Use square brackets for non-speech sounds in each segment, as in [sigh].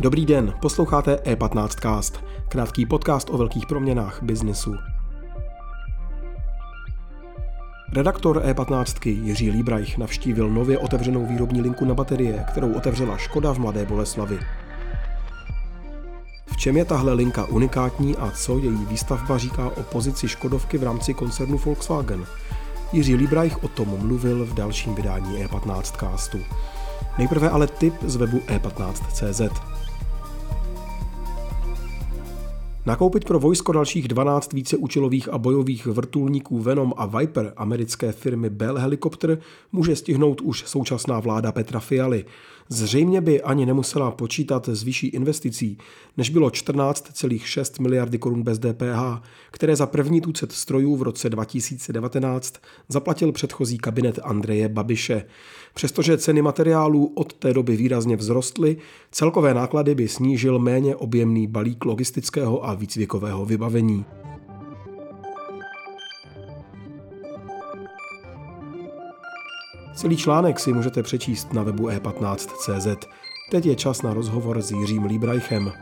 Dobrý den, posloucháte E15cast, krátký podcast o velkých proměnách biznesu. Redaktor E15 Jiří Líbrajch navštívil nově otevřenou výrobní linku na baterie, kterou otevřela Škoda v Mladé Boleslavi. Čem je tahle linka unikátní a co její výstavba říká o pozici Škodovky v rámci koncernu Volkswagen? Jiří Líbrajch o tom mluvil v dalším vydání E15 castu. Nejprve ale tip z webu e15.cz. Nakoupit pro vojsko dalších 12 víceúčelových a bojových vrtulníků Venom a Viper americké firmy Bell Helicopter může stihnout už současná vláda Petra Fialy. Zřejmě by ani nemusela počítat s vyšší investicí, než bylo 14,6 miliardy korun bez DPH, které za první tucet strojů v roce 2019 zaplatil předchozí kabinet Andreje Babiše. Přestože ceny materiálů od té doby výrazně vzrostly, celkové náklady by snížil méně objemný balík logistického a výcvikového vybavení. Celý článek si můžete přečíst na webu e15.cz. Teď je čas na rozhovor s Jiřím Líbrajchem.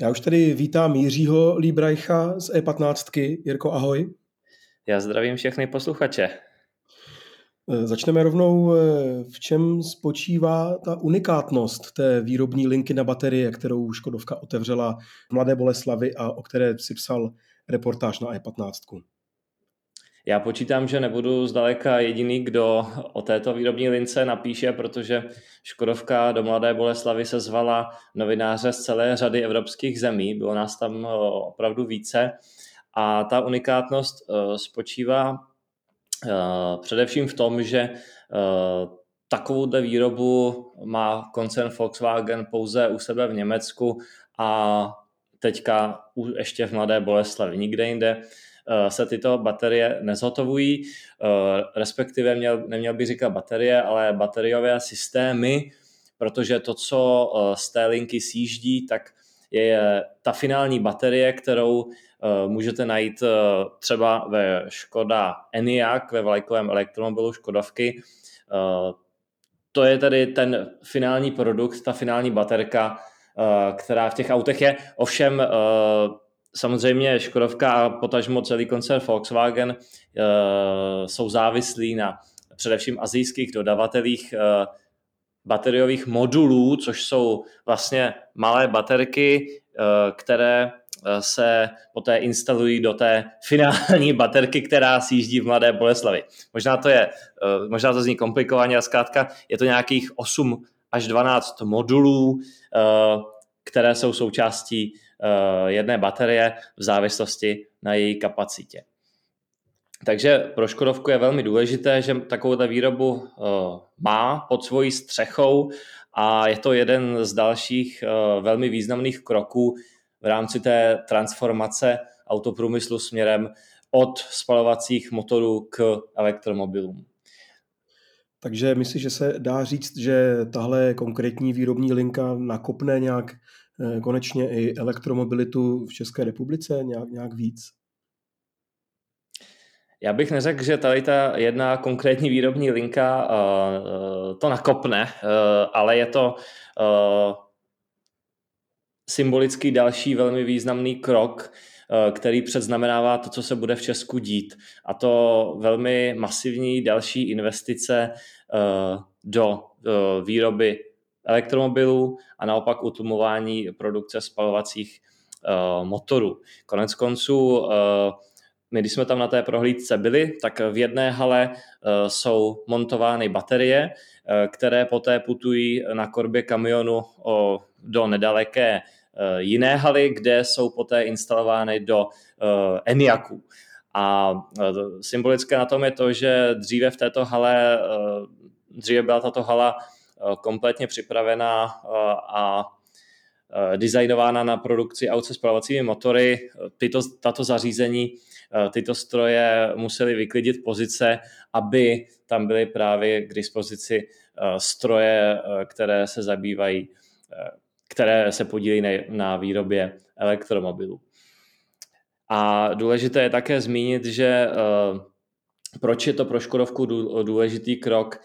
Já už tady vítám Jiřího Líbrajcha z E15. Jirko, ahoj. Já zdravím všechny posluchače. E, začneme rovnou, e, v čem spočívá ta unikátnost té výrobní linky na baterie, kterou Škodovka otevřela v Mladé Boleslavi a o které si psal reportáž na E15. Já počítám, že nebudu zdaleka jediný, kdo o této výrobní lince napíše, protože Škodovka do Mladé Boleslavy se zvala novináře z celé řady evropských zemí, bylo nás tam opravdu více a ta unikátnost eh, spočívá eh, především v tom, že eh, takovouhle výrobu má koncern Volkswagen pouze u sebe v Německu a teďka ještě v Mladé Boleslavi. Nikde jinde se tyto baterie nezhotovují, respektive měl, neměl bych říkat baterie, ale bateriové systémy, protože to, co z té linky sjíždí, tak je ta finální baterie, kterou Eh, můžete najít eh, třeba ve Škoda Enyaq, ve vlajkovém elektromobilu Škodovky. Eh, to je tedy ten finální produkt, ta finální baterka, která v těch autech je. Ovšem samozřejmě Škodovka a potažmo celý koncern Volkswagen jsou závislí na především azijských dodavatelích bateriových modulů, což jsou vlastně malé baterky, které Eh, se poté instalují do té finální [laughs] baterky, která sjíždí v Mladé Boleslavi. Možná to je, eh, možná to zní komplikovaně a zkrátka je to nějakých 8 až 12 modulů, eh, které jsou součástí jedné baterie v závislosti na její kapacitě. Takže pro Škodovku je velmi důležité, že takovou výrobu má pod svojí střechou a je to jeden z dalších velmi významných kroků, v rámci té transformace autoprůmyslu směrem od spalovacích motorů k elektromobilům. Takže myslíš, že se dá říct, že tahle konkrétní výrobní linka nakopne nějak eh, konečně i elektromobilitu v České republice nějak, nějak víc? Já bych neřekl, že tady ta jedna konkrétní výrobní linka uh, to nakopne, uh, ale je to uh, symbolický další velmi významný krok, eh, který předznamenává to, co se bude v Česku dít. A to velmi masivní další investice eh, do eh, výroby elektromobilů a naopak utlumování produkce spalovacích motorů. Konec konců, my když jsme tam na té prohlídce byli, tak v jedné hale jsou montovány baterie, které poté putují na korbě kamionu do nedaleké jiné haly, kde jsou poté instalovány do eh, ENIACů. A eh, symbolické na tom je to, že dříve v této hale, dříve byla tato hala kompletně připravená a designována na produkci aut se spalovacími motory. Tyto, tato zařízení, tyto stroje musely vyklidit pozice, aby tam byly právě k dispozici stroje, které se zabývají které se podílí na výrobě elektromobilů. A důležité je také zmínit, že proč je to pro Škodovku důležitý krok.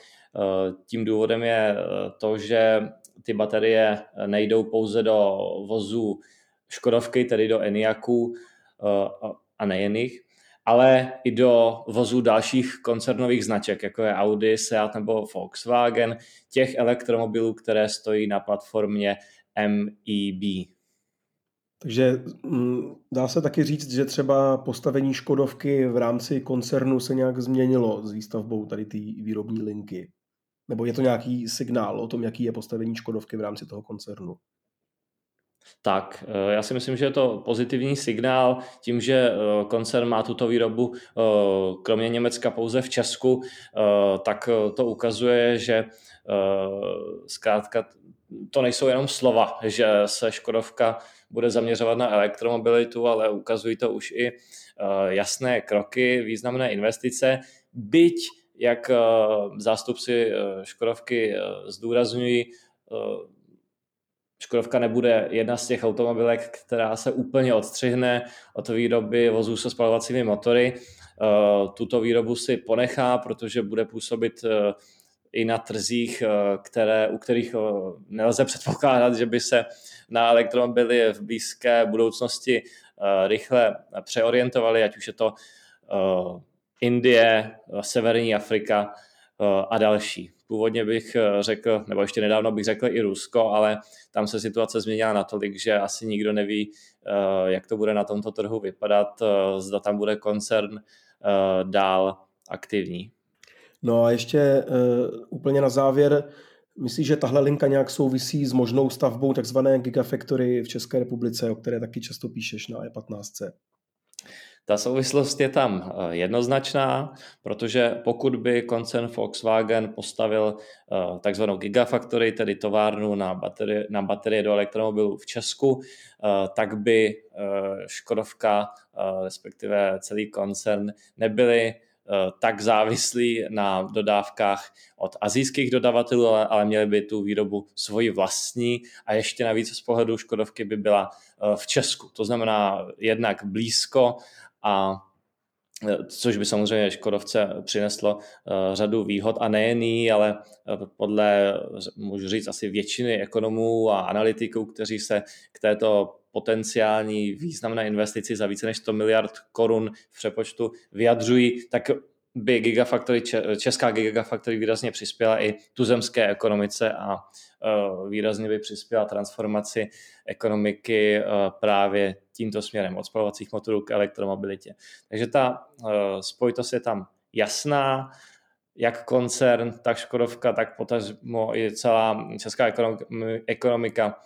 Tím důvodem je to, že ty baterie nejdou pouze do vozů Škodovky, tedy do Eniaků a nejen jich, ale i do vozů dalších koncernových značek, jako je Audi, Seat nebo Volkswagen, těch elektromobilů, které stojí na platformě MEB. Takže mm, dá se taky říct, že třeba postavení Škodovky v rámci koncernu se nějak změnilo s výstavbou tady té výrobní linky? Nebo je to nějaký signál o tom, jaký je postavení Škodovky v rámci toho koncernu? Tak, eh, já si myslím, že je to pozitivní signál tím, že eh, koncern má tuto výrobu eh, kromě Německa pouze v Česku, tak to ukazuje, že zkrátka to nejsou jenom slova, že se Škodovka bude zaměřovat na elektromobilitu, ale ukazují to už i jasné kroky, významné investice, byť jak zástupci Škodovky zdůrazňují, Škodovka nebude jedna z těch automobilek, která se úplně odstřihne od výroby vozů se spalovacími motory. Eh, tuto výrobu si ponechá, protože bude působit eh, i na trzích, eh, které, u kterých nelze předpokládat, že by se na elektromobily v blízké budoucnosti rychle přeorientovali, ať už je to Indie, Severní Afrika a další. Původně bych eh, řekl, nebo ještě nedávno bych řekl i Rusko, ale tam se situace změnila natolik, že asi nikdo neví, eh, jak to bude na tomto trhu vypadat, eh, zda tam bude koncern dál aktivní. No a ještě úplně na závěr, myslíš, že tahle linka nějak souvisí s možnou stavbou takzvané Gigafactory v České republice, o které taky často píšeš na E15? Ta souvislost je tam eh, jednoznačná, protože pokud by koncern Volkswagen postavil eh, takzvanou Gigafactory, tedy továrnu na baterie, na baterie do elektromobilů v Česku, tak by Škodovka, respektive celý koncern, nebyly tak závislí na dodávkách od azijských dodavatelů, ale měli by tu výrobu svoji vlastní a ještě navíc z pohledu Škodovky by byla v Česku. To znamená jednak blízko a e, což by samozřejmě Škodovce přineslo řadu výhod a nejen jí, ale podle, můžu říct, asi většiny ekonomů a analytiků, kteří se k této potenciální významné investici za více než 100 miliard korun v přepočtu vyjadřují, tak by Gigafactory, česká Gigafactory výrazně přispěla i tuzemské ekonomice a e, výrazně by přispěla transformaci ekonomiky e, právě tímto směrem od spalovacích motorů k elektromobilitě. Takže ta e, spojitost je tam jasná, jak koncern, tak Škodovka, tak potažmo i celá česká ekonomika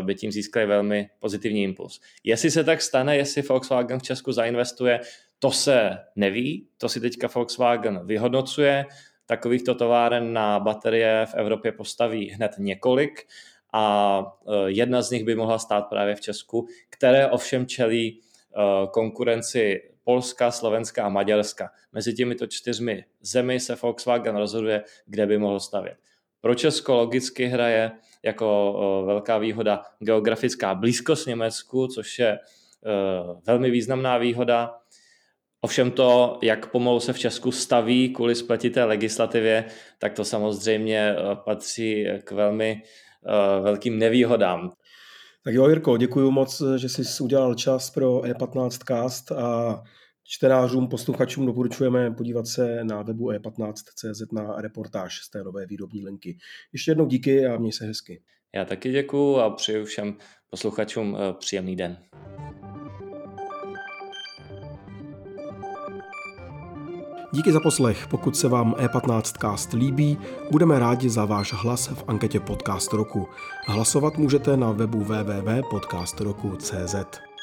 by tím získali velmi pozitivní impuls. Jestli se tak stane, jestli Volkswagen v Česku zainvestuje, to se neví, to si teďka Volkswagen vyhodnocuje. Takovýchto továren na baterie v Evropě postaví hned několik a e, jedna z nich by mohla stát právě v Česku, které ovšem čelí e, konkurenci Polska, Slovenska a Maďarska. Mezi těmito čtyřmi zemi se Volkswagen rozhoduje, kde by mohl stavět. Pro Česko logicky hraje jako e, velká výhoda geografická blízkost Německu, což je velmi významná výhoda. Ovšem to, jak pomalu se v Česku staví kvůli spletité legislativě, tak to samozřejmě eh, patří k velmi uh, velkým nevýhodám. Tak jo, Jirko, děkuji moc, že jsi udělal čas pro E15 Cast a čtenářům, posluchačům doporučujeme podívat se na webu e15.cz na reportáž z té nové výrobní linky. Ještě jednou díky a měj se hezky. Já taky děkuji a přeju všem posluchačům eh, příjemný den. Díky za poslech. Pokud se vám E15 Cast líbí, budeme rádi za váš hlas v anketě Podcast roku. Hlasovat můžete na webu www.podcastroku.cz.